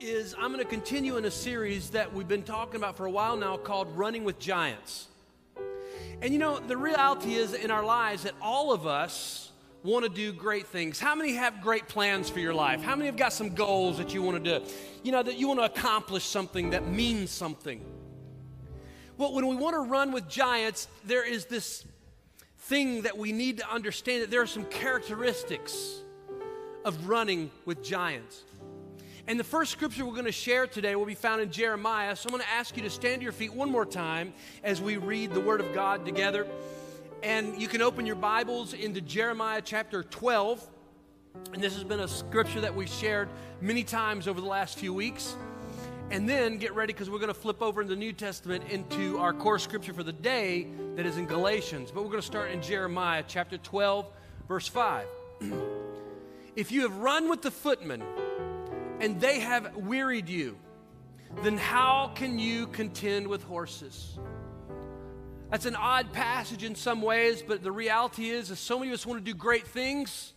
is I'm going to continue in a series that we've been talking about for a while now called Running with Giants. And you know, the reality is in our lives that all of us want to do great things. How many have great plans for your life? How many have got some goals that you want to do? You know, that you want to accomplish something that means something. Well, when we want to run with giants, there is this thing that we need to understand that there are some characteristics of running with giants. And the first scripture we're going to share today will be found in Jeremiah. So I'm going to ask you to stand to your feet one more time as we read the Word of God together. And you can open your Bibles into Jeremiah chapter 12. And this has been a scripture that we've shared many times over the last few weeks. And then get ready because we're going to flip over in the New Testament into our core scripture for the day that is in Galatians. But we're going to start in Jeremiah chapter 12, verse 5. if you have run with the footmen, and they have wearied you, then how can you contend with horses? That's an odd passage in some ways, but the reality is, is so many of us want to do great things.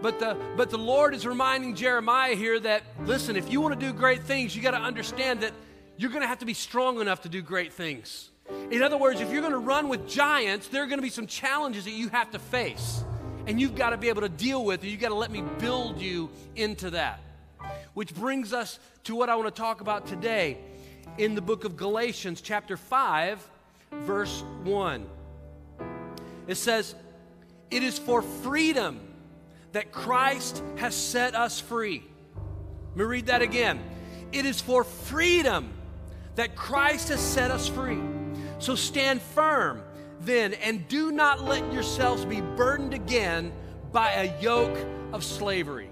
But the, but the Lord is reminding Jeremiah here that, listen, if you want to do great things, you got to understand that you're going to have to be strong enough to do great things. In other words, if you're going to run with giants, there are going to be some challenges that you have to face. And you've got to be able to deal with it. You've got to let me build you into that. Which brings us to what I want to talk about today in the book of Galatians, chapter 5, verse 1. It says, It is for freedom that Christ has set us free. Let me read that again. It is for freedom that Christ has set us free. So stand firm then and do not let yourselves be burdened again by a yoke of slavery.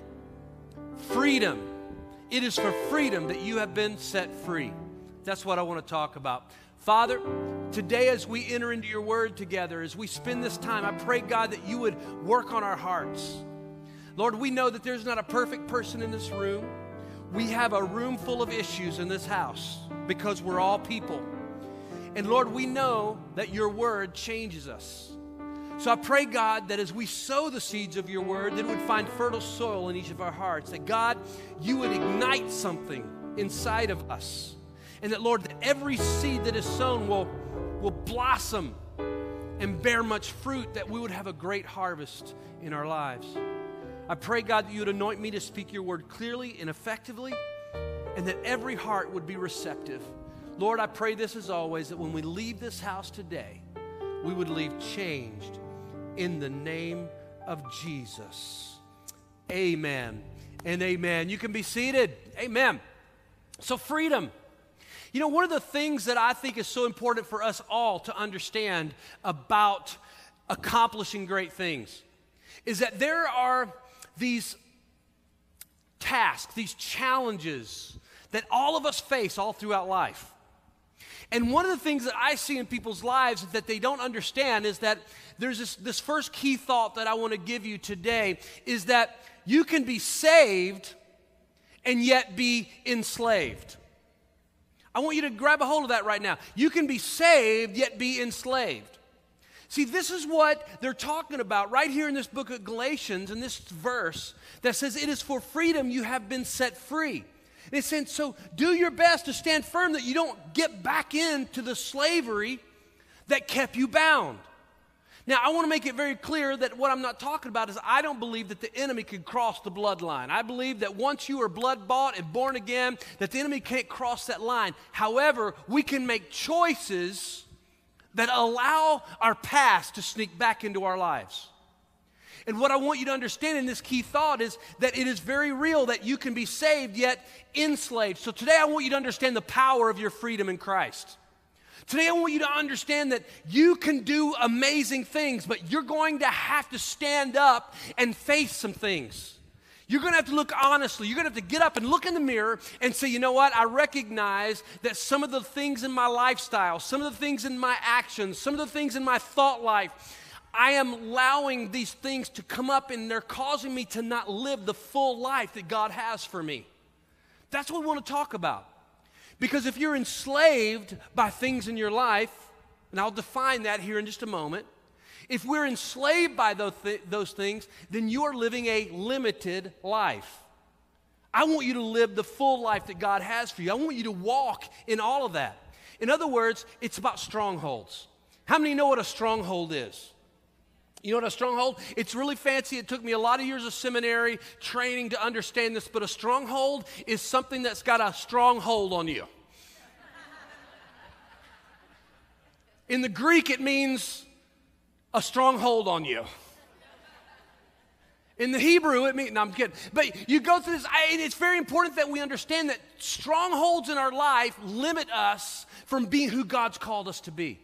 Freedom it is for freedom that you have been set free. That's what I want to talk about. Father, today as we enter into your word together, as we spend this time, I pray, God, that you would work on our hearts. Lord, we know that there's not a perfect person in this room. We have a room full of issues in this house because we're all people. And Lord, we know that your word changes us. So I pray, God, that as we sow the seeds of your word, that it would find fertile soil in each of our hearts. That, God, you would ignite something inside of us. And that, Lord, that every seed that is sown will, will blossom and bear much fruit, that we would have a great harvest in our lives. I pray, God, that you would anoint me to speak your word clearly and effectively, and that every heart would be receptive. Lord, I pray this as always that when we leave this house today, we would leave changed in the name of Jesus. Amen and amen. You can be seated. Amen. So, freedom. You know, one of the things that I think is so important for us all to understand about accomplishing great things is that there are these tasks, these challenges that all of us face all throughout life. And one of the things that I see in people's lives that they don't understand is that there's this, this first key thought that I want to give you today is that you can be saved and yet be enslaved. I want you to grab a hold of that right now. You can be saved yet be enslaved. See, this is what they're talking about right here in this book of Galatians, in this verse that says, It is for freedom you have been set free. And it's saying, so do your best to stand firm that you don't get back into the slavery that kept you bound. Now, I want to make it very clear that what I'm not talking about is I don't believe that the enemy can cross the bloodline. I believe that once you are blood bought and born again, that the enemy can't cross that line. However, we can make choices that allow our past to sneak back into our lives. And what I want you to understand in this key thought is that it is very real that you can be saved yet enslaved. So today I want you to understand the power of your freedom in Christ. Today I want you to understand that you can do amazing things, but you're going to have to stand up and face some things. You're going to have to look honestly. You're going to have to get up and look in the mirror and say, you know what? I recognize that some of the things in my lifestyle, some of the things in my actions, some of the things in my thought life, I am allowing these things to come up and they're causing me to not live the full life that God has for me. That's what we want to talk about. Because if you're enslaved by things in your life, and I'll define that here in just a moment, if we're enslaved by those, th- those things, then you are living a limited life. I want you to live the full life that God has for you. I want you to walk in all of that. In other words, it's about strongholds. How many know what a stronghold is? You know what a stronghold? It's really fancy. It took me a lot of years of seminary training to understand this, but a stronghold is something that's got a stronghold on you. In the Greek, it means a stronghold on you. In the Hebrew, it means, no, I'm kidding. But you go through this, I, it's very important that we understand that strongholds in our life limit us from being who God's called us to be,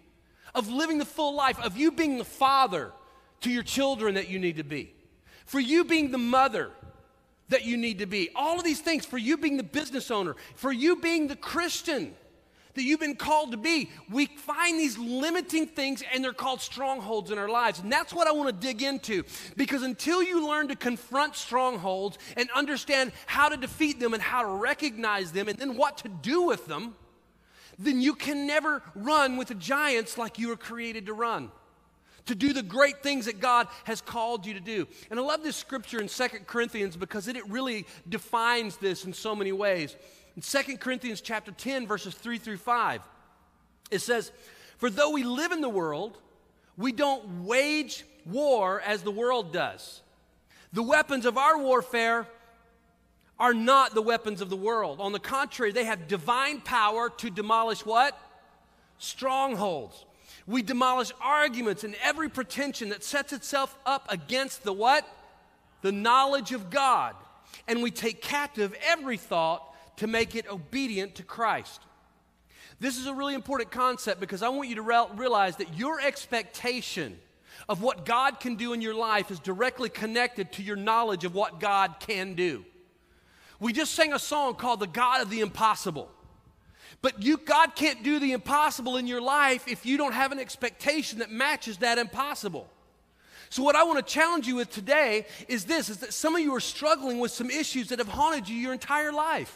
of living the full life, of you being the father to your children that you need to be, for you being the mother that you need to be. All of these things, for you being the business owner, for you being the Christian that you've been called to be. We find these limiting things and they're called strongholds in our lives. And that's what I want to dig into because until you learn to confront strongholds and understand how to defeat them and how to recognize them and then what to do with them, then you can never run with the giants like you were created to run to do the great things that God has called you to do. And I love this scripture in Second Corinthians because it, it really defines this in so many ways. In 2 Corinthians chapter 10, verses 3 through 5, it says, For though we live in the world, we don't wage war as the world does. The weapons of our warfare are not the weapons of the world. On the contrary, they have divine power to demolish what? Strongholds. We demolish arguments and every pretension that sets itself up against the what? The knowledge of God. And we take captive every thought to make it obedient to Christ. This is a really important concept because I want you to re- realize that your expectation of what God can do in your life is directly connected to your knowledge of what God can do. We just sang a song called The God of the Impossible. But you, God can't do the impossible in your life if you don't have an expectation that matches that impossible. So, what I want to challenge you with today is this is that some of you are struggling with some issues that have haunted you your entire life.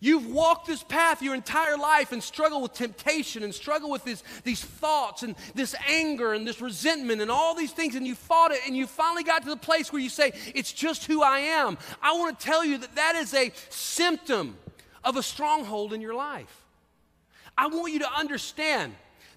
You've walked this path your entire life and struggled with temptation and struggled with this, these thoughts and this anger and this resentment and all these things, and you fought it, and you finally got to the place where you say, It's just who I am. I want to tell you that that is a symptom of a stronghold in your life. I want you to understand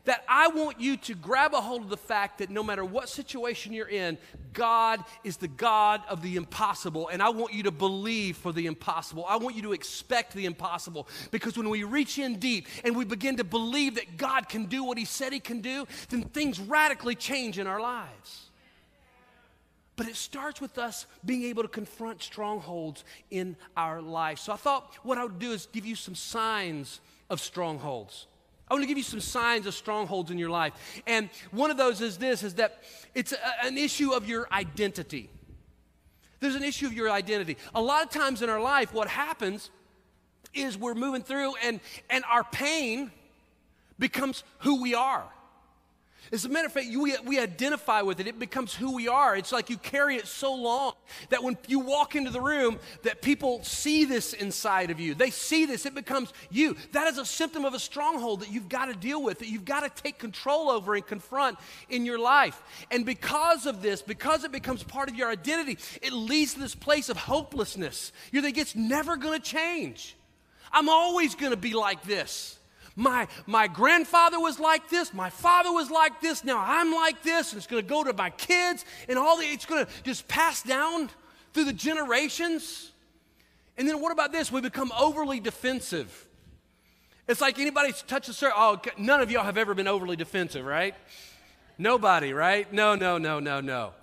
that I want you to grab a hold of the fact that no matter what situation you're in, God is the God of the impossible. And I want you to believe for the impossible. I want you to expect the impossible. Because when we reach in deep and we begin to believe that God can do what He said He can do, then things radically change in our lives. But it starts with us being able to confront strongholds in our life. So I thought what I would do is give you some signs of strongholds. I want to give you some signs of strongholds in your life. And one of those is this is that it's a, an issue of your identity. There's an issue of your identity. A lot of times in our life what happens is we're moving through and and our pain becomes who we are. As a matter of fact, we, we identify with it. It becomes who we are. It's like you carry it so long that when you walk into the room, that people see this inside of you. They see this. It becomes you. That is a symptom of a stronghold that you've got to deal with, that you've got to take control over and confront in your life. And because of this, because it becomes part of your identity, it leads to this place of hopelessness. You think it's never going to change. I'm always going to be like this my, my grandfather was like this, my father was like this, now I'm like this, and it's going to go to my kids, and all the, it's going to just pass down through the generations. And then what about this? We become overly defensive. It's like anybody touches surface. Oh, none of y'all have ever been overly defensive, right? Nobody, right? No, no, no, no, no.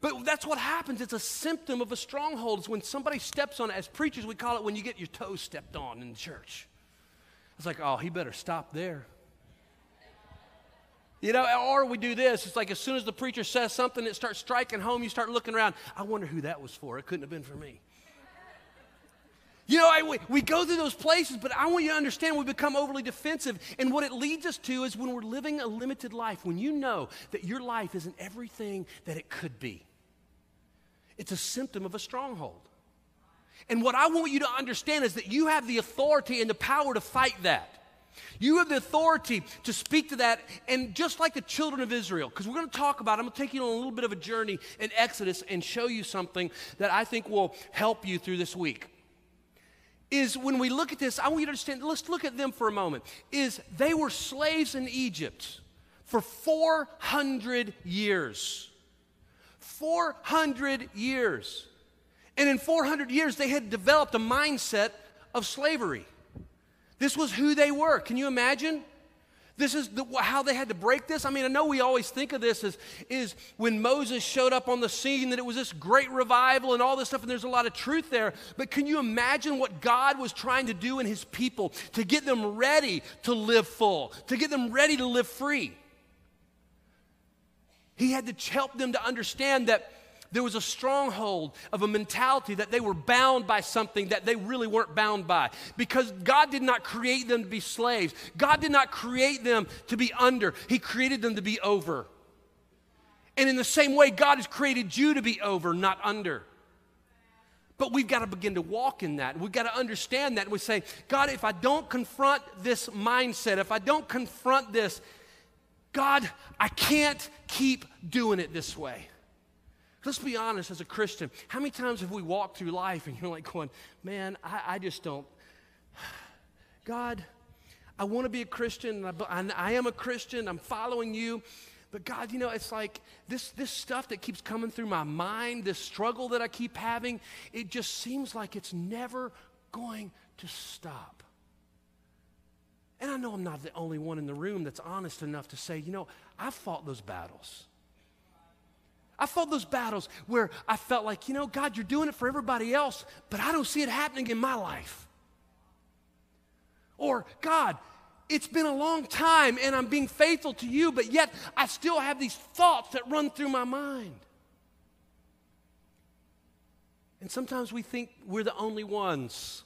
But that's what happens. It's a symptom of a stronghold. It's when somebody steps on it. As preachers, we call it when you get your toes stepped on in church. It's like, oh, he better stop there. You know, or we do this. It's like as soon as the preacher says something, it starts striking home. You start looking around. I wonder who that was for. It couldn't have been for me. You know, I, we, we go through those places, but I want you to understand we become overly defensive. And what it leads us to is when we're living a limited life, when you know that your life isn't everything that it could be, it's a symptom of a stronghold. And what I want you to understand is that you have the authority and the power to fight that. You have the authority to speak to that. And just like the children of Israel, because we're going to talk about, I'm going to take you on a little bit of a journey in Exodus and show you something that I think will help you through this week. Is when we look at this, I want you to understand, let's look at them for a moment. Is they were slaves in Egypt for 400 years. 400 years. And in 400 years, they had developed a mindset of slavery. This was who they were. Can you imagine? This is the, how they had to break this. I mean, I know we always think of this as is when Moses showed up on the scene that it was this great revival and all this stuff, and there's a lot of truth there. But can you imagine what God was trying to do in His people to get them ready to live full, to get them ready to live free? He had to help them to understand that there was a stronghold of a mentality that they were bound by something that they really weren't bound by. Because God did not create them to be slaves, God did not create them to be under, He created them to be over. And in the same way, God has created you to be over, not under. But we've got to begin to walk in that. We've got to understand that. And we say, God, if I don't confront this mindset, if I don't confront this, God, I can't keep doing it this way. Let's be honest as a Christian. How many times have we walked through life and you're like going, man, I, I just don't. God, I want to be a Christian. I, I am a Christian. I'm following you. But God, you know, it's like this, this stuff that keeps coming through my mind, this struggle that I keep having, it just seems like it's never going to stop. And I know I'm not the only one in the room that's honest enough to say, you know, I've fought those battles. I fought those battles where I felt like, you know, God, you're doing it for everybody else, but I don't see it happening in my life. Or, God, it's been a long time and I'm being faithful to you, but yet I still have these thoughts that run through my mind. And sometimes we think we're the only ones.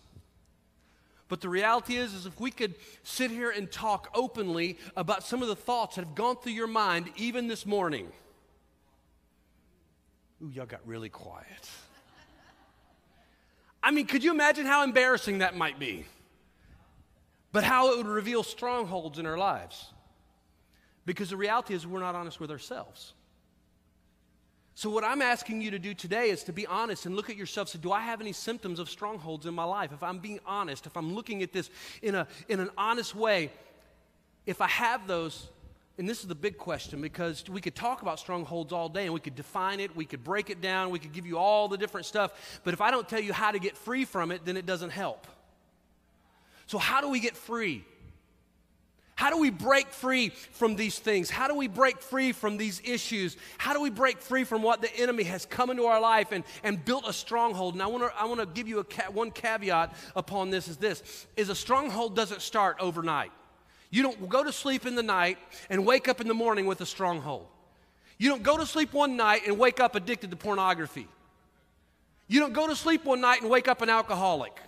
But the reality is, is if we could sit here and talk openly about some of the thoughts that have gone through your mind even this morning, Ooh, y'all got really quiet. I mean, could you imagine how embarrassing that might be? But how it would reveal strongholds in our lives. Because the reality is, we're not honest with ourselves. So, what I'm asking you to do today is to be honest and look at yourself. Say, do I have any symptoms of strongholds in my life? If I'm being honest, if I'm looking at this in, a, in an honest way, if I have those, and this is the big question because we could talk about strongholds all day and we could define it, we could break it down, we could give you all the different stuff. But if I don't tell you how to get free from it, then it doesn't help. So, how do we get free? How do we break free from these things? How do we break free from these issues? How do we break free from what the enemy has come into our life and, and built a stronghold? And I want to I wanna give you a ca- one caveat upon this is this, is a stronghold doesn't start overnight. You don't go to sleep in the night and wake up in the morning with a stronghold. You don't go to sleep one night and wake up addicted to pornography. You don't go to sleep one night and wake up an alcoholic,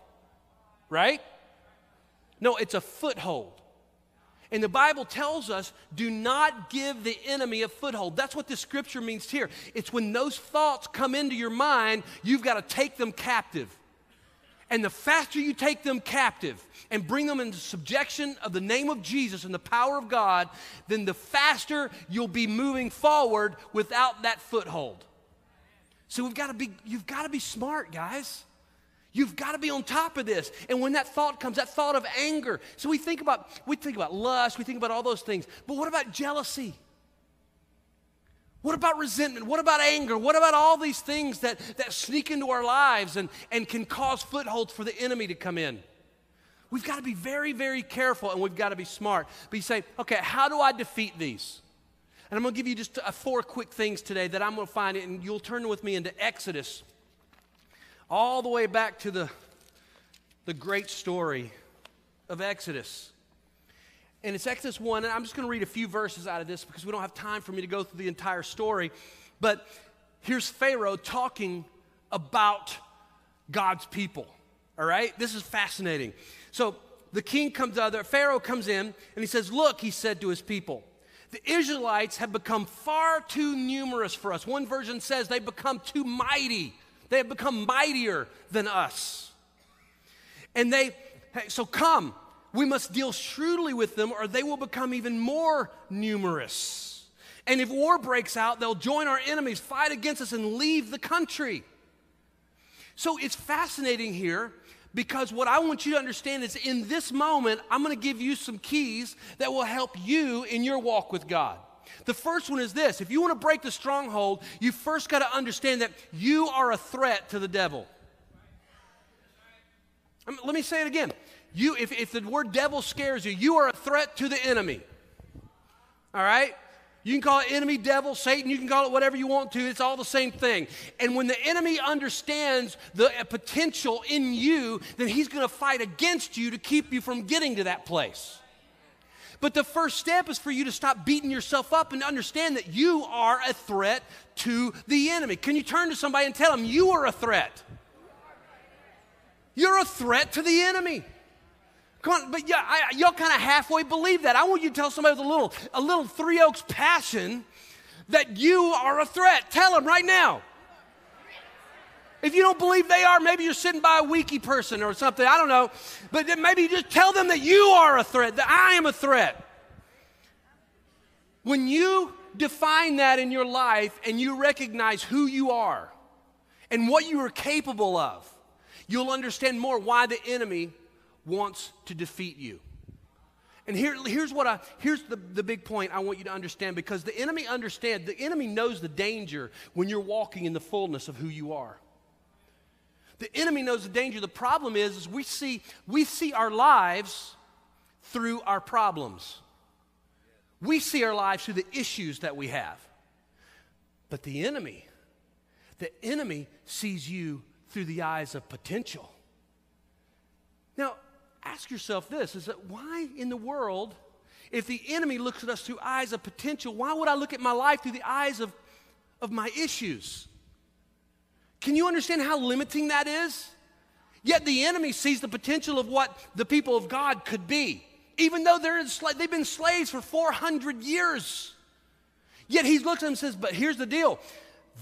right? No, it's a foothold. And the Bible tells us do not give the enemy a foothold. That's what the scripture means here. It's when those thoughts come into your mind, you've got to take them captive. And the faster you take them captive and bring them into subjection of the name of Jesus and the power of God, then the faster you'll be moving forward without that foothold. So we've got to be, you've got to be smart, guys. You've got to be on top of this. And when that thought comes, that thought of anger. So we think about, we think about lust, we think about all those things. But what about jealousy? What about resentment? What about anger? What about all these things that, that sneak into our lives and, and can cause footholds for the enemy to come in? We've got to be very, very careful and we've got to be smart. But you say, okay, how do I defeat these? And I'm going to give you just uh, four quick things today that I'm going to find, it, and you'll turn with me into Exodus, all the way back to the, the great story of Exodus. And it's Exodus 1, and I'm just going to read a few verses out of this because we don't have time for me to go through the entire story. But here's Pharaoh talking about God's people. All right? This is fascinating. So the king comes out there, Pharaoh comes in, and he says, Look, he said to his people, the Israelites have become far too numerous for us. One version says they've become too mighty. They have become mightier than us. And they, hey, so come, we must deal shrewdly with them or they will become even more numerous. And if war breaks out, they'll join our enemies, fight against us, and leave the country. So it's fascinating here because what I want you to understand is in this moment, I'm going to give you some keys that will help you in your walk with God. The first one is this if you want to break the stronghold, you first got to understand that you are a threat to the devil. I mean, let me say it again. You, if, if the word devil scares you, you are a threat to the enemy. All right? You can call it enemy, devil, Satan, you can call it whatever you want to. It's all the same thing. And when the enemy understands the uh, potential in you, then he's going to fight against you to keep you from getting to that place. But the first step is for you to stop beating yourself up and understand that you are a threat to the enemy. Can you turn to somebody and tell them you are a threat? You're a threat to the enemy. Come on, but yeah, I, y'all kind of halfway believe that. I want you to tell somebody with a little, a little Three Oaks passion that you are a threat. Tell them right now. If you don't believe they are, maybe you're sitting by a wiki person or something. I don't know. But maybe just tell them that you are a threat, that I am a threat. When you define that in your life and you recognize who you are and what you are capable of, you'll understand more why the enemy wants to defeat you. And here, here's what I here's the, the big point I want you to understand because the enemy understands, the enemy knows the danger when you're walking in the fullness of who you are. The enemy knows the danger. The problem is, is we see we see our lives through our problems. We see our lives through the issues that we have. But the enemy, the enemy sees you through the eyes of potential. Now, ask yourself this is that why in the world, if the enemy looks at us through eyes of potential, why would I look at my life through the eyes of, of my issues? Can you understand how limiting that is? Yet the enemy sees the potential of what the people of God could be, even though they're they've been slaves for 400 years. Yet he looks at them and says, But here's the deal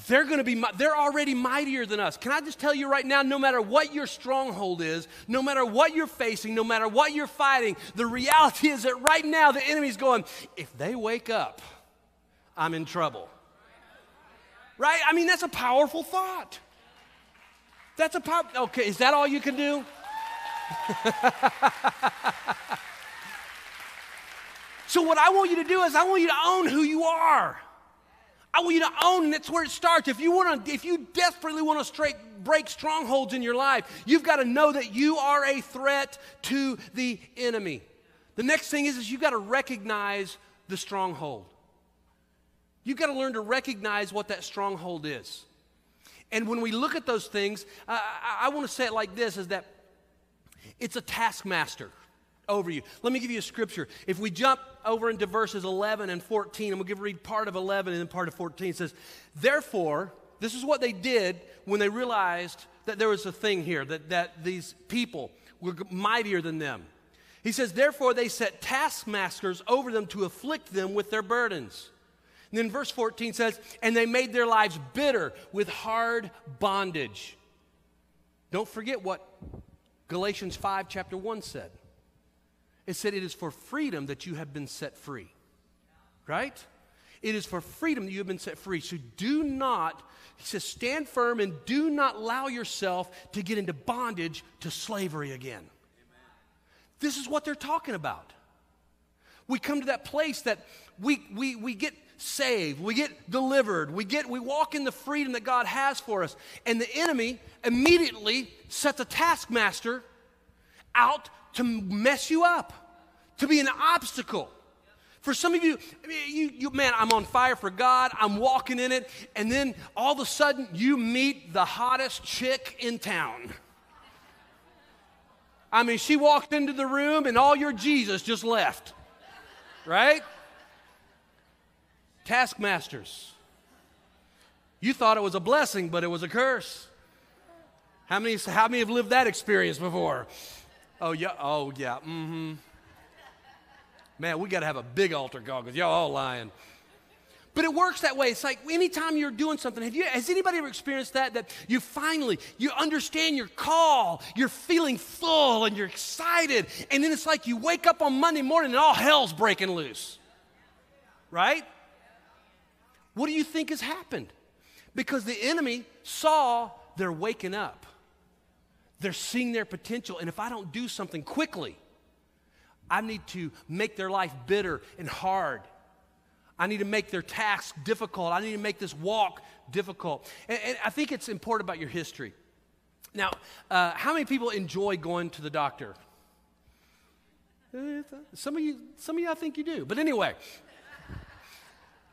they're going to be they're already mightier than us. Can i just tell you right now no matter what your stronghold is no matter what you're facing no matter what you're fighting the reality is that right now the enemy's going if they wake up i'm in trouble. Right? I mean that's a powerful thought. That's a power okay is that all you can do? So what i want you to do is i want you to own who you are I want you to own, and that's where it starts. If you want to, if you desperately want to straight break strongholds in your life, you've got to know that you are a threat to the enemy. The next thing is, is you've got to recognize the stronghold. You've got to learn to recognize what that stronghold is. And when we look at those things, uh, I, I want to say it like this: is that it's a taskmaster over you. Let me give you a scripture. If we jump over into verses 11 and 14, and we'll give read part of 11 and then part of 14, it says, Therefore, this is what they did when they realized that there was a thing here, that, that these people were mightier than them. He says, Therefore, they set taskmasters over them to afflict them with their burdens. And then verse 14 says, And they made their lives bitter with hard bondage. Don't forget what Galatians 5, chapter 1 said. It said, It is for freedom that you have been set free. Right? It is for freedom that you have been set free. So do not, he says, stand firm and do not allow yourself to get into bondage to slavery again. Amen. This is what they're talking about. We come to that place that we, we, we get saved, we get delivered, we, get, we walk in the freedom that God has for us. And the enemy immediately sets a taskmaster out to mess you up, to be an obstacle. For some of you, you, you, man, I'm on fire for God. I'm walking in it. And then all of a sudden, you meet the hottest chick in town. I mean, she walked into the room and all your Jesus just left. Right? Taskmasters. You thought it was a blessing, but it was a curse. How many, how many have lived that experience before? Oh, yeah. Oh, yeah. Mm hmm. Man, we got to have a big altar call because y'all all lying. But it works that way. It's like anytime you're doing something, have you, has anybody ever experienced that? That you finally, you understand your call, you're feeling full and you're excited. And then it's like you wake up on Monday morning and all hell's breaking loose. Right? What do you think has happened? Because the enemy saw they're waking up. They're seeing their potential. And if I don't do something quickly, I need to make their life bitter and hard. I need to make their task difficult. I need to make this walk difficult. And, and I think it's important about your history. Now, uh, how many people enjoy going to the doctor? Some of you, some of you, I think you do. But anyway,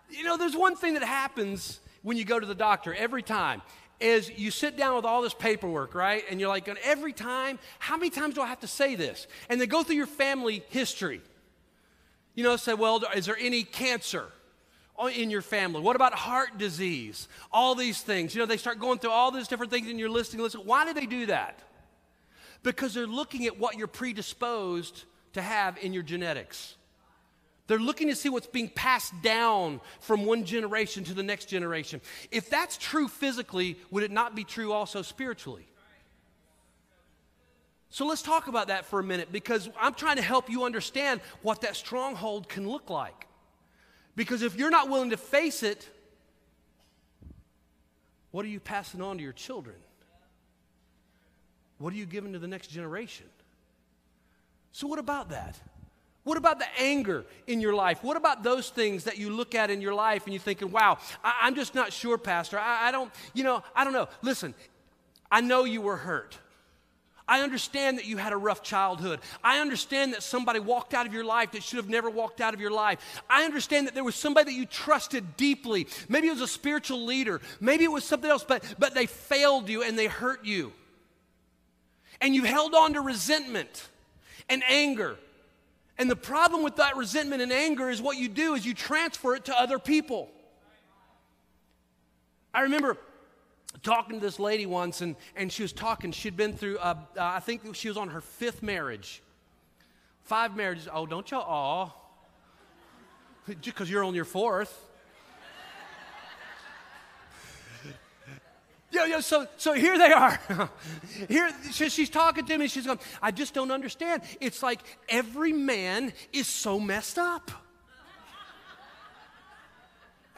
you know, there's one thing that happens when you go to the doctor every time is you sit down with all this paperwork, right? And you're like, every time, how many times do I have to say this? And they go through your family history. You know, say, well, is there any cancer in your family? What about heart disease? All these things. You know, they start going through all these different things and you're listing. Listen, why do they do that? Because they're looking at what you're predisposed to have in your genetics. They're looking to see what's being passed down from one generation to the next generation. If that's true physically, would it not be true also spiritually? So let's talk about that for a minute because I'm trying to help you understand what that stronghold can look like. Because if you're not willing to face it, what are you passing on to your children? What are you giving to the next generation? So, what about that? What about the anger in your life? What about those things that you look at in your life and you're thinking, wow, I, am just not sure, Pastor. I, I don't, you know, I don't know. Listen, I know you were hurt. I understand that you had a rough childhood. I understand that somebody walked out of your life that should have never walked out of your life. I understand that there was somebody that you trusted deeply. Maybe it was a spiritual leader. Maybe it was something else, but, but they failed you and they hurt you. And you held on to resentment and anger and the problem with that resentment and anger is what you do is you transfer it to other people. I remember talking to this lady once, and, and she was talking. She'd been through, uh, uh, I think she was on her fifth marriage. Five marriages. Oh, don't y'all awe. Because you're on your fourth. Yeah, yeah, so, so here they are. here she, she's talking to me. She's going, I just don't understand. It's like every man is so messed up.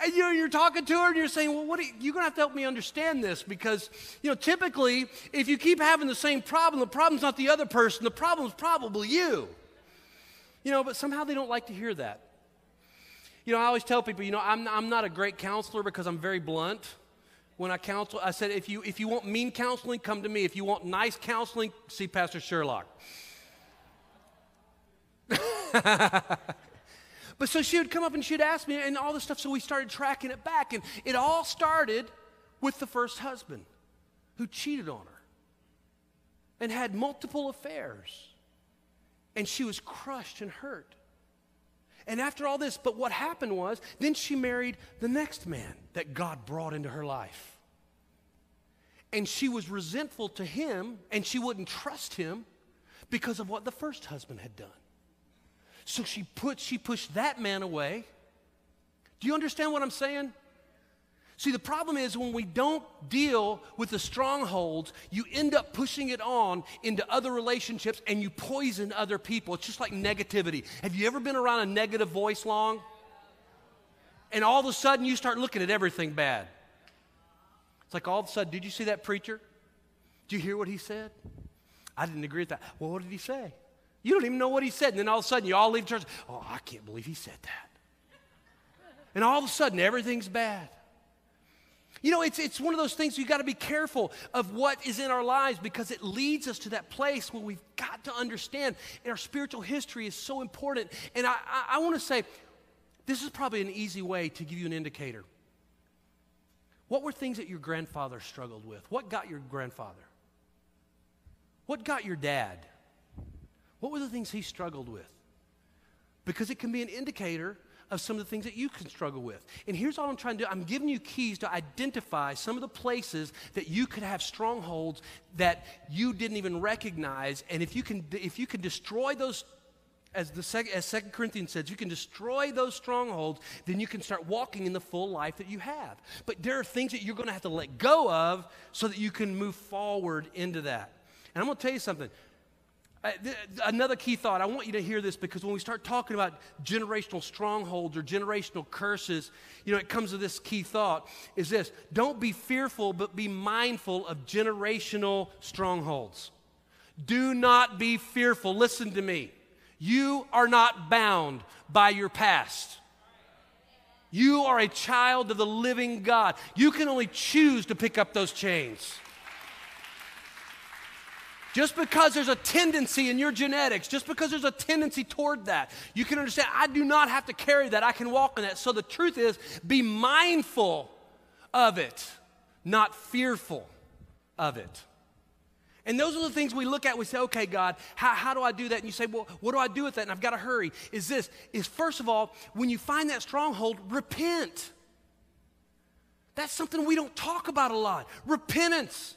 And you know, you're talking to her and you're saying, well, what you, you're going to have to help me understand this because, you know, typically if you keep having the same problem, the problem's not the other person, the problem's probably you. You know, but somehow they don't like to hear that. You know, I always tell people, you know, I'm, I'm not a great counselor because I'm very blunt when I counsel, I said, if you, if you want mean counseling, come to me. If you want nice counseling, see Pastor Sherlock. but so she would come up and she'd ask me and all this stuff. So we started tracking it back. And it all started with the first husband who cheated on her and had multiple affairs. And she was crushed and hurt. And after all this, but what happened was, then she married the next man that God brought into her life and she was resentful to him and she wouldn't trust him because of what the first husband had done. So she put she pushed that man away. Do you understand what I'm saying? See, the problem is when we don't deal with the strongholds, you end up pushing it on into other relationships and you poison other people. It's just like negativity. Have you ever been around a negative voice long? And all of a sudden you start looking at everything bad. It's like all of a sudden, did you see that preacher? Did you hear what he said? I didn't agree with that. Well, what did he say? You don't even know what he said. And then all of a sudden, you all leave church. Oh, I can't believe he said that. And all of a sudden, everything's bad. You know, it's, it's one of those things you got to be careful of what is in our lives because it leads us to that place where we've got to understand. And our spiritual history is so important. And I, I, I want to say, this is probably an easy way to give you an indicator. What were things that your grandfather struggled with? What got your grandfather? What got your dad? What were the things he struggled with? Because it can be an indicator of some of the things that you can struggle with. And here's all I'm trying to do I'm giving you keys to identify some of the places that you could have strongholds that you didn't even recognize. And if you can, if you can destroy those as the sec- as Second Corinthians says, you can destroy those strongholds, then you can start walking in the full life that you have. But there are things that you're going to have to let go of so that you can move forward into that. And I'm going to tell you something. Th- another key thought, I want you to hear this because when we start talking about generational strongholds or generational curses, you know, it comes to this key thought is this don't be fearful, but be mindful of generational strongholds. Do not be fearful. Listen to me. You are not bound by your past. You are a child of the living God. You can only choose to pick up those chains. Just because there's a tendency in your genetics, just because there's a tendency toward that, you can understand I do not have to carry that. I can walk in that. So the truth is, be mindful of it, not fearful of it. And those are the things we look at. We say, okay, God, how, how do I do that? And you say, well, what do I do with that? And I've got to hurry. Is this, is first of all, when you find that stronghold, repent. That's something we don't talk about a lot. Repentance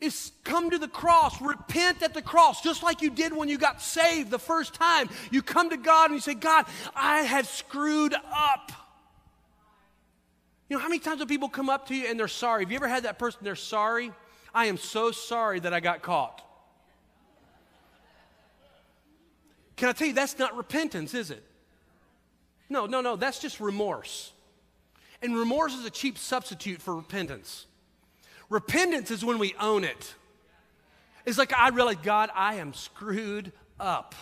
is come to the cross, repent at the cross, just like you did when you got saved the first time. You come to God and you say, God, I have screwed up. You know, how many times do people come up to you and they're sorry? Have you ever had that person, they're sorry? I am so sorry that I got caught. Can I tell you, that's not repentance, is it? No, no, no, that's just remorse. And remorse is a cheap substitute for repentance. Repentance is when we own it. It's like I realize, God, I am screwed up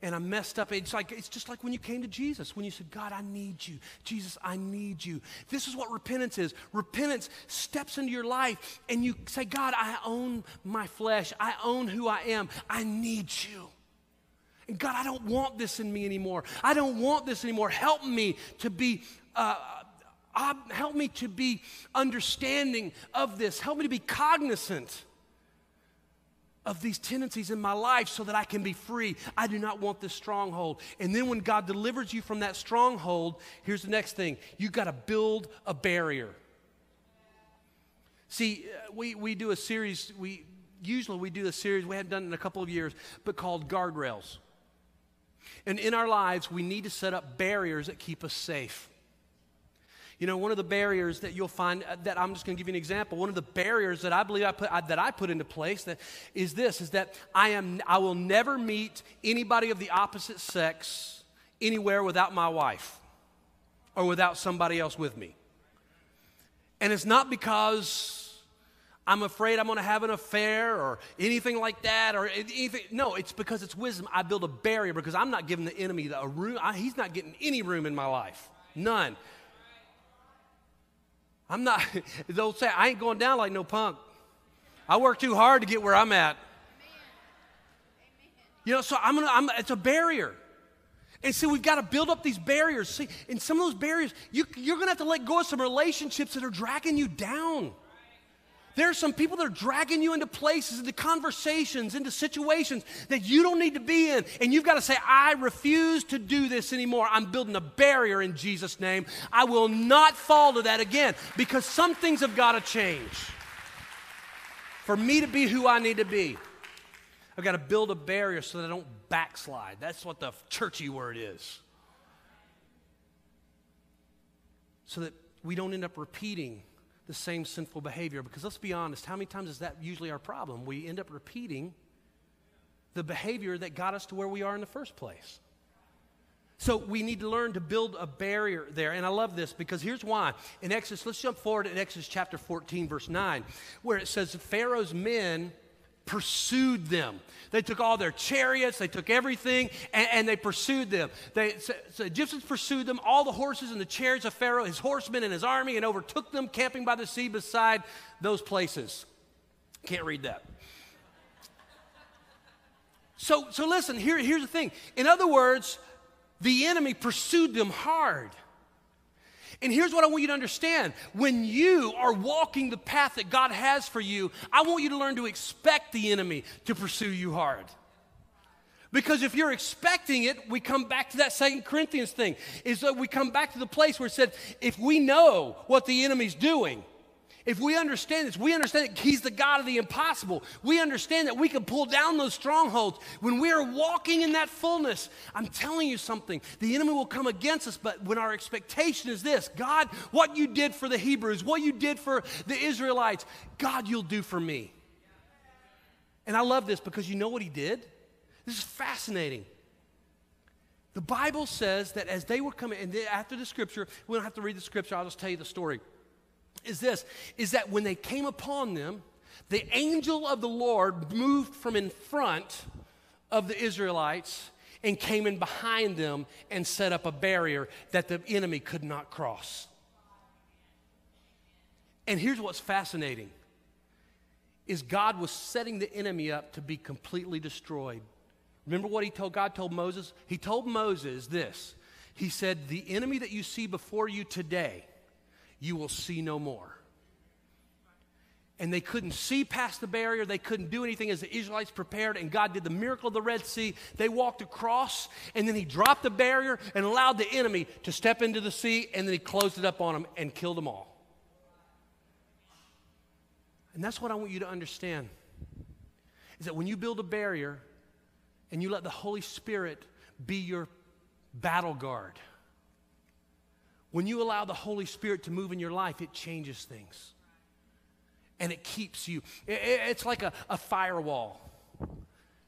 and I'm messed up. It's like it's just like when you came to Jesus, when you said, God, I need you. Jesus, I need you. This is what repentance is. Repentance steps into your life and you say, God, I own my flesh. I own who I am. I need you. And God, I don't want this in me anymore. I don't want this anymore. Help me to be. Uh, help me to be understanding of this. Help me to be cognizant of these tendencies in my life so that I can be free. I do not want this stronghold. And then when God delivers you from that stronghold, here's the next thing you've got to build a barrier. See, uh, we, we do a series, we usually we do a series, we haven't done in a couple of years, but called Guardrails. And in our lives, we need to set up barriers that keep us safe. You know, one of the barriers that you'll find uh, that I'm just going to give you an example. One of the barriers that I believe I put I, that I put into place that is this is that I am I will never meet anybody of the opposite sex anywhere without my wife or without somebody else with me. And it's not because I'm afraid I'm going to have an affair or anything like that or anything. No, it's because it's wisdom. I build a barrier because I'm not giving the enemy a room. I, he's not getting any room in my life. None. I'm not, the old say, I ain't going down like no punk. I work too hard to get where I'm at. You know, so I'm gonna, I'm, it's a barrier. And so we've got to build up these barriers. See, and some of those barriers, you, you're going to have to let go of some relationships that are dragging you down. There are some people that are dragging you into places, into conversations, into situations that you don't need to be in. And you've got to say, I refuse to do this anymore. I'm building a barrier in Jesus' name. I will not fall to that again because some things have got to change. For me to be who I need to be, I've got to build a barrier so that I don't backslide. That's what the churchy word is. So that we don't end up repeating the same sinful behavior. Because let's be honest, how many times is that usually our problem? We end up repeating the behavior that got us to where we are in the first place. So we need to learn to build a barrier there. And I love this because here's why. In Exodus, let's jump forward in Exodus chapter 14, verse 9, where it says Pharaoh's men pursued them. They took all their chariots, they took everything, and, and they pursued them. They, so, so Egyptians pursued them, all the horses and the chariots of Pharaoh, his horsemen and his army, and overtook them, camping by the sea beside those places. Can't read that. So, so listen, here, here's the thing. In other words, the enemy pursued them hard. And here's what I want you to understand when you are walking the path that God has for you, I want you to learn to expect the enemy to pursue you hard. Because if you're expecting it, we come back to that Second Corinthians thing. Is that we come back to the place where it said, if we know what the enemy's doing, If we understand this, we understand that He's the God of the impossible. We understand that we can pull down those strongholds. When we are walking in that fullness, I'm telling you something, the enemy will come against us, but when our expectation is this God, what you did for the Hebrews, what you did for the Israelites, God, you'll do for me. And I love this because you know what He did? This is fascinating. The Bible says that as they were coming, and after the scripture, we don't have to read the scripture, I'll just tell you the story is this is that when they came upon them, the angel of the Lord moved from in front of the Israelites and came in behind them and set up a barrier that the enemy could not cross. And here's what's fascinating is God was setting the enemy up to be completely destroyed. Remember what he told God told Moses? He told Moses this. He said, "The enemy that you see before you today, you will see no more. And they couldn't see past the barrier. They couldn't do anything as the Israelites prepared. And God did the miracle of the Red Sea. They walked across, and then He dropped the barrier and allowed the enemy to step into the sea. And then He closed it up on them and killed them all. And that's what I want you to understand is that when you build a barrier and you let the Holy Spirit be your battle guard, when you allow the Holy Spirit to move in your life, it changes things. And it keeps you. It's like a, a firewall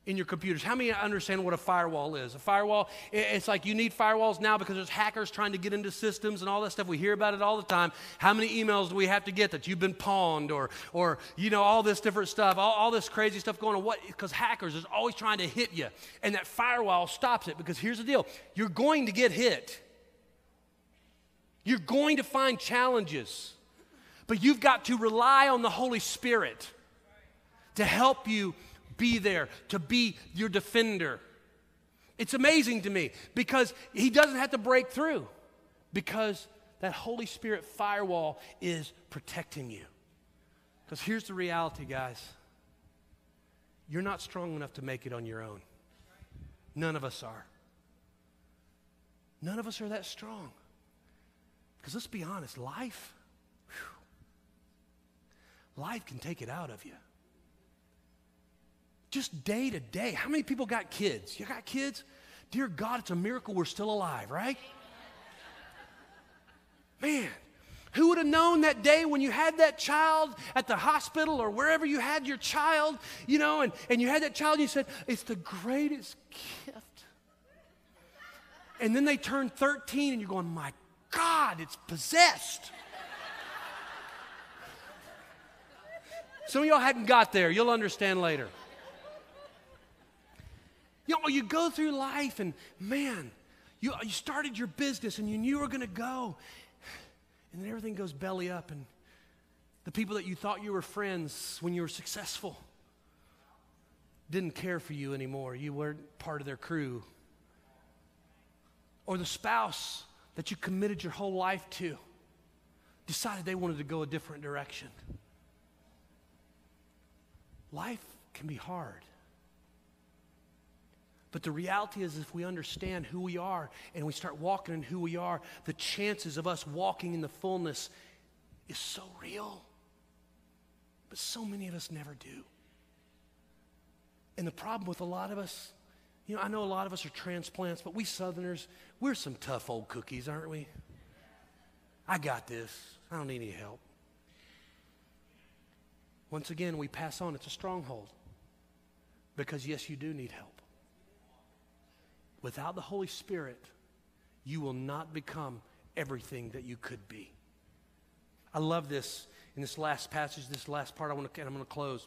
in your computers. How many understand what a firewall is? A firewall, it's like you need firewalls now because there's hackers trying to get into systems and all that stuff. We hear about it all the time. How many emails do we have to get that you've been pawned or, or you know, all this different stuff, all, all this crazy stuff going on? What? Because hackers is always trying to hit you. And that firewall stops it because here's the deal you're going to get hit. You're going to find challenges, but you've got to rely on the Holy Spirit to help you be there, to be your defender. It's amazing to me because he doesn't have to break through because that Holy Spirit firewall is protecting you. Because here's the reality, guys you're not strong enough to make it on your own. None of us are. None of us are that strong. Because let's be honest, life, whew, life can take it out of you. Just day to day. How many people got kids? You got kids? Dear God, it's a miracle we're still alive, right? Man, who would have known that day when you had that child at the hospital or wherever you had your child, you know, and, and you had that child and you said, It's the greatest gift. And then they turned 13 and you're going, My God, it's possessed. Some of y'all hadn't got there. You'll understand later. You know, you go through life and man, you, you started your business and you knew you were going to go. And then everything goes belly up, and the people that you thought you were friends when you were successful didn't care for you anymore. You weren't part of their crew. Or the spouse that you committed your whole life to decided they wanted to go a different direction. Life can be hard. But the reality is, if we understand who we are and we start walking in who we are, the chances of us walking in the fullness is so real. But so many of us never do. And the problem with a lot of us you know, I know a lot of us are transplants, but we Southerners, we're some tough old cookies, aren't we? I got this. I don't need any help. Once again, we pass on. It's a stronghold. Because, yes, you do need help. Without the Holy Spirit, you will not become everything that you could be. I love this in this last passage, this last part I want to, and I'm going to close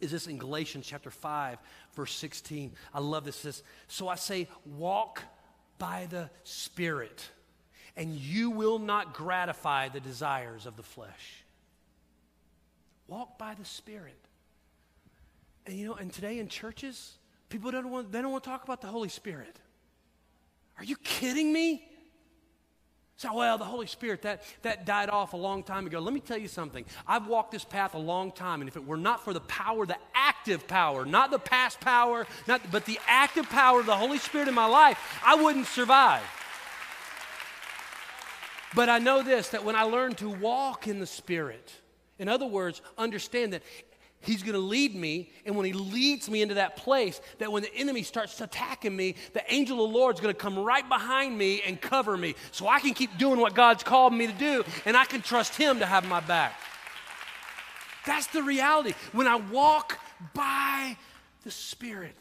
is this in Galatians chapter 5, verse 16. I love this. this. So I say, walk by the Spirit, and you will not gratify the desires of the flesh. Walk by the Spirit. And you know, and today in churches, people don't want, they don't want to talk about the Holy Spirit. Are you kidding me? So, well, the Holy Spirit, that, that died off a long time ago. Let me tell you something. I've walked this path a long time, and if it were not for the power, the active power, not the past power, not, but the active power of the Holy Spirit in my life, I wouldn't survive. But I know this that when I learn to walk in the Spirit In other words, understand that He's going to lead me, and when He leads me into that place, that when the enemy starts attacking me, the angel of the Lord is going to come right behind me and cover me so I can keep doing what God's called me to do, and I can trust Him to have my back. That's the reality. When I walk by the Spirit,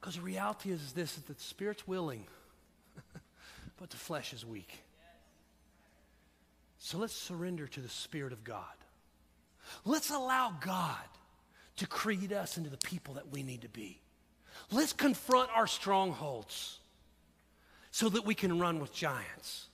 because the reality is this that the Spirit's willing, but the flesh is weak. So let's surrender to the Spirit of God. Let's allow God to create us into the people that we need to be. Let's confront our strongholds so that we can run with giants.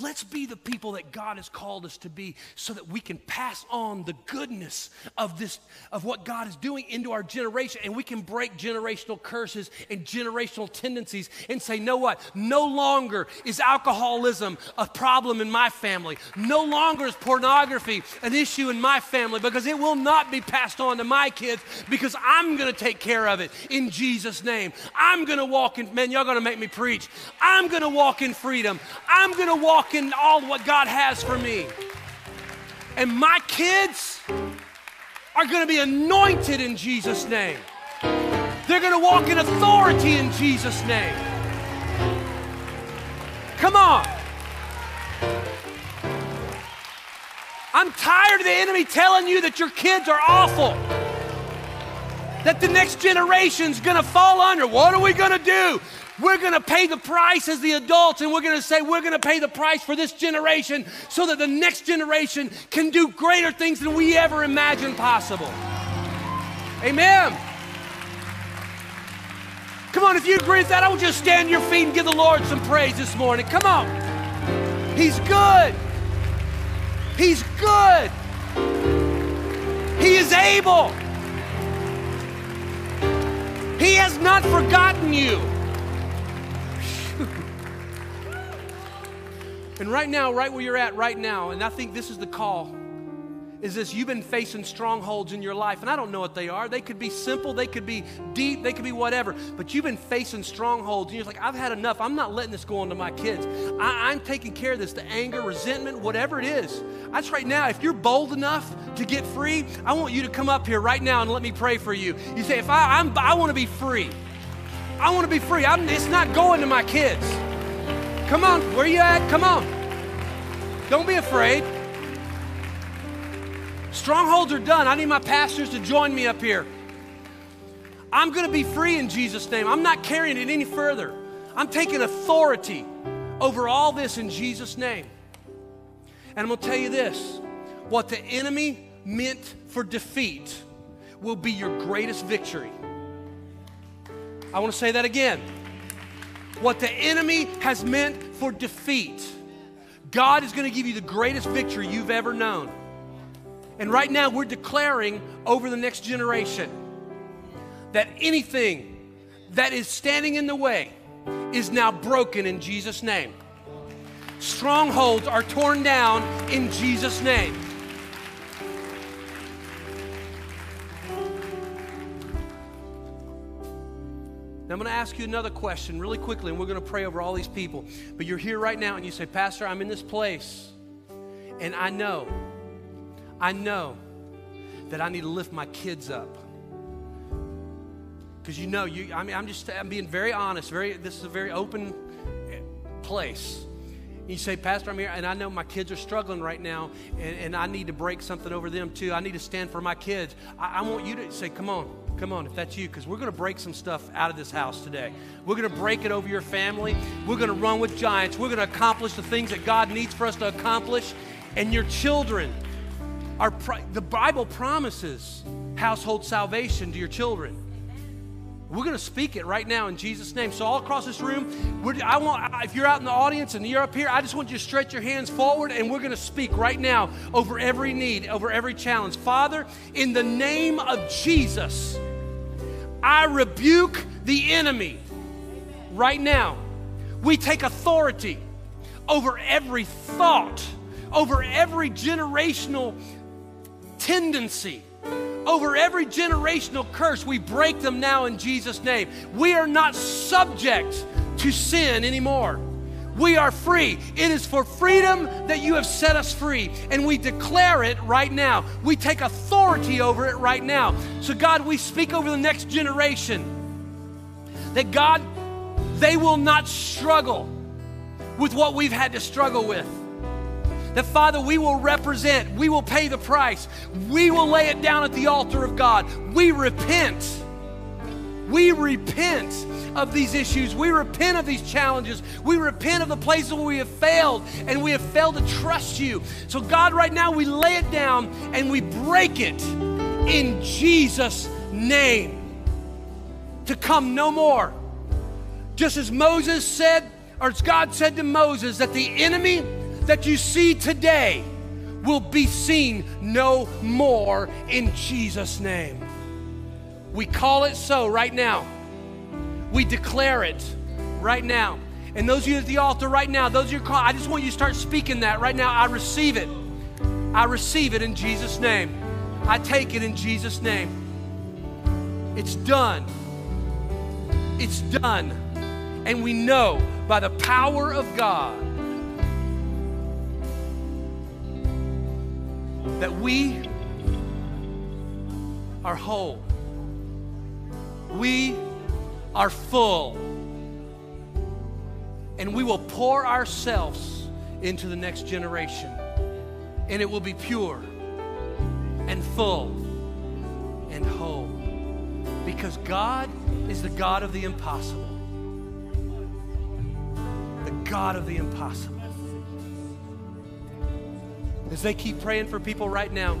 Let's be the people that God has called us to be so that we can pass on the goodness of this of what God is doing into our generation and we can break generational curses and generational tendencies and say, "Know what? No longer is alcoholism a problem in my family. No longer is pornography an issue in my family because it will not be passed on to my kids because I'm going to take care of it in Jesus name. I'm going to walk in man, y'all going to make me preach. I'm going to walk in freedom. I'm going to walk walk in all what God has for me. And my kids are to be anointed in Jesus' name. They're to walk in authority in Jesus' name. Come on. I'm tired of the enemy telling you that your kids are awful. That the next generation's gonna fall under. What are we gonna do? We're going to pay the price as the adults, and we're going to say we're going to pay the price for this generation so that the next generation can do greater things than we ever imagined possible. Amen. Come on, if you agree with that, I will just stand your feet and give the Lord some praise this morning. Come on. He's good. He's good. He is able. He has not forgotten you. And right now, right where you're at right now, and I think this is the call, is this you've been facing strongholds in your life, and I don't know what they are. They could be simple, they could be deep, they could be whatever, but you've been facing strongholds, and you're like, I've had enough. I'm not letting this go on to my kids. I, am taking care of this, the anger, resentment, whatever it is. I just right now, if you're bold enough to get free, I want you to come up here right now and let me pray for you. You say, if I, I'm, I want to be free, I want to be free. I'm, it's not going to my kids. Come on, where you at? Come on. Don't be afraid. Strongholds are done. I need my pastors to join me up here. I'm going to be free in Jesus' name. I'm not carrying it any further. I'm taking authority over all this in Jesus' name. And I'm going to tell you this what the enemy meant for defeat will be your greatest victory. I want to say that again what the enemy has meant for defeat, God is going to give you the greatest victory you've ever known. And right now, we're declaring over the next generation that anything that is standing in the way is now broken in Jesus' name. Strongholds are torn down in Jesus' name. Now, I'm going to ask you another question really quickly, and we're going to pray over all these people. But you're here right now, and you say, Pastor, I'm in this place, and I know, I know that I need to lift my kids up. Because you know, you, I mean, I'm just, I'm being very honest. Very, this is a very open eh, place. You say, Pastor, I'm here, and I know my kids are struggling right now, and, and I need to break something over them too. I need to stand for my kids. I, I want you to say, Come on, Come on, if that's you, because we're going to break some stuff out of this house today. We're going to break it over your family. We're going to run with giants. We're going to accomplish the things that God needs for us to accomplish. And your children are, the Bible promises household salvation to your children. We're going to speak it right now in Jesus' name. So all across this room, I want if you're out in the audience and you're up here, I just want you to stretch your hands forward, and we're going to speak right now over every need, over every challenge. Father, in the name of Jesus, I rebuke the enemy right now. We take authority over every thought, over every generational tendency over every generational curse, we break them now in Jesus' name. We are not subject to sin anymore. We are free. It is for freedom that you have set us free. And we declare it right now. We take authority over it right now. So, God, we speak over the next generation that, God, they will not struggle with what we've had to struggle with. That, Father, we will represent, we will pay the price, we will lay it down at the altar of God. We repent. We repent of these issues. We repent of these challenges. We repent of the places where we have failed and we have failed to trust you. So, God, right now we lay it down and we break it in Jesus' name to come no more. Just as Moses said, or as God said to Moses, that the enemy that you see today will be seen no more in Jesus' name. We call it so right now. We declare it right now. And those of you at the altar right now, those of you call, I just want you to start speaking that right now. I receive it. I receive it in Jesus' name. I take it in Jesus' name. It's done. It's done. And we know by the power of God that we are whole. We are full. And we will pour ourselves into the next generation. And it will be pure and full and whole. Because God is the God of the impossible. The God of the impossible. As they keep praying for people right now,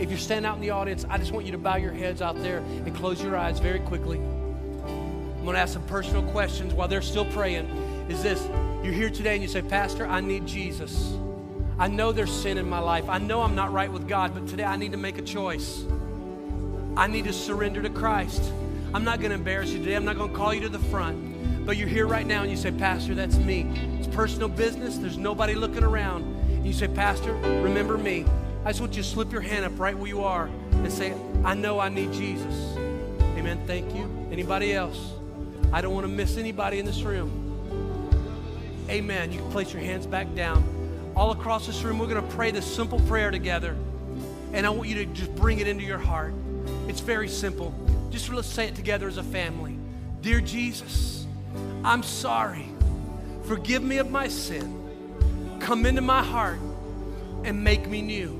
if you're standing out in the audience, I just want you to bow your heads out there and close your eyes very quickly. I'm going to ask some personal questions while they're still praying. Is this you're here today and you say, Pastor, I need Jesus. I know there's sin in my life. I know I'm not right with God, but today I need to make a choice. I need to surrender to Christ. I'm not going to embarrass you today. I'm not going to call you to the front. But you're here right now and you say, Pastor, that's me. It's personal business. There's nobody looking around. You say, Pastor, remember me. I just want you to slip your hand up right where you are and say, I know I need Jesus. Amen. Thank you. Anybody else? I don't want to miss anybody in this room. Amen. You can place your hands back down. All across this room, we're going to pray this simple prayer together. And I want you to just bring it into your heart. It's very simple. Just let's say it together as a family. Dear Jesus, I'm sorry. Forgive me of my sin. Come into my heart and make me new.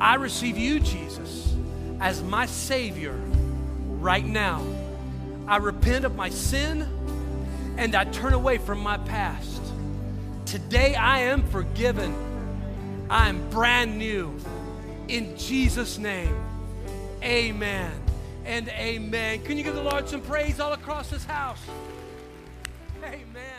I receive you, Jesus, as my Savior right now. I repent of my sin and I turn away from my past. Today I am forgiven. I am brand new. In Jesus' name, amen and amen. Can you give the Lord some praise all across this house? Amen.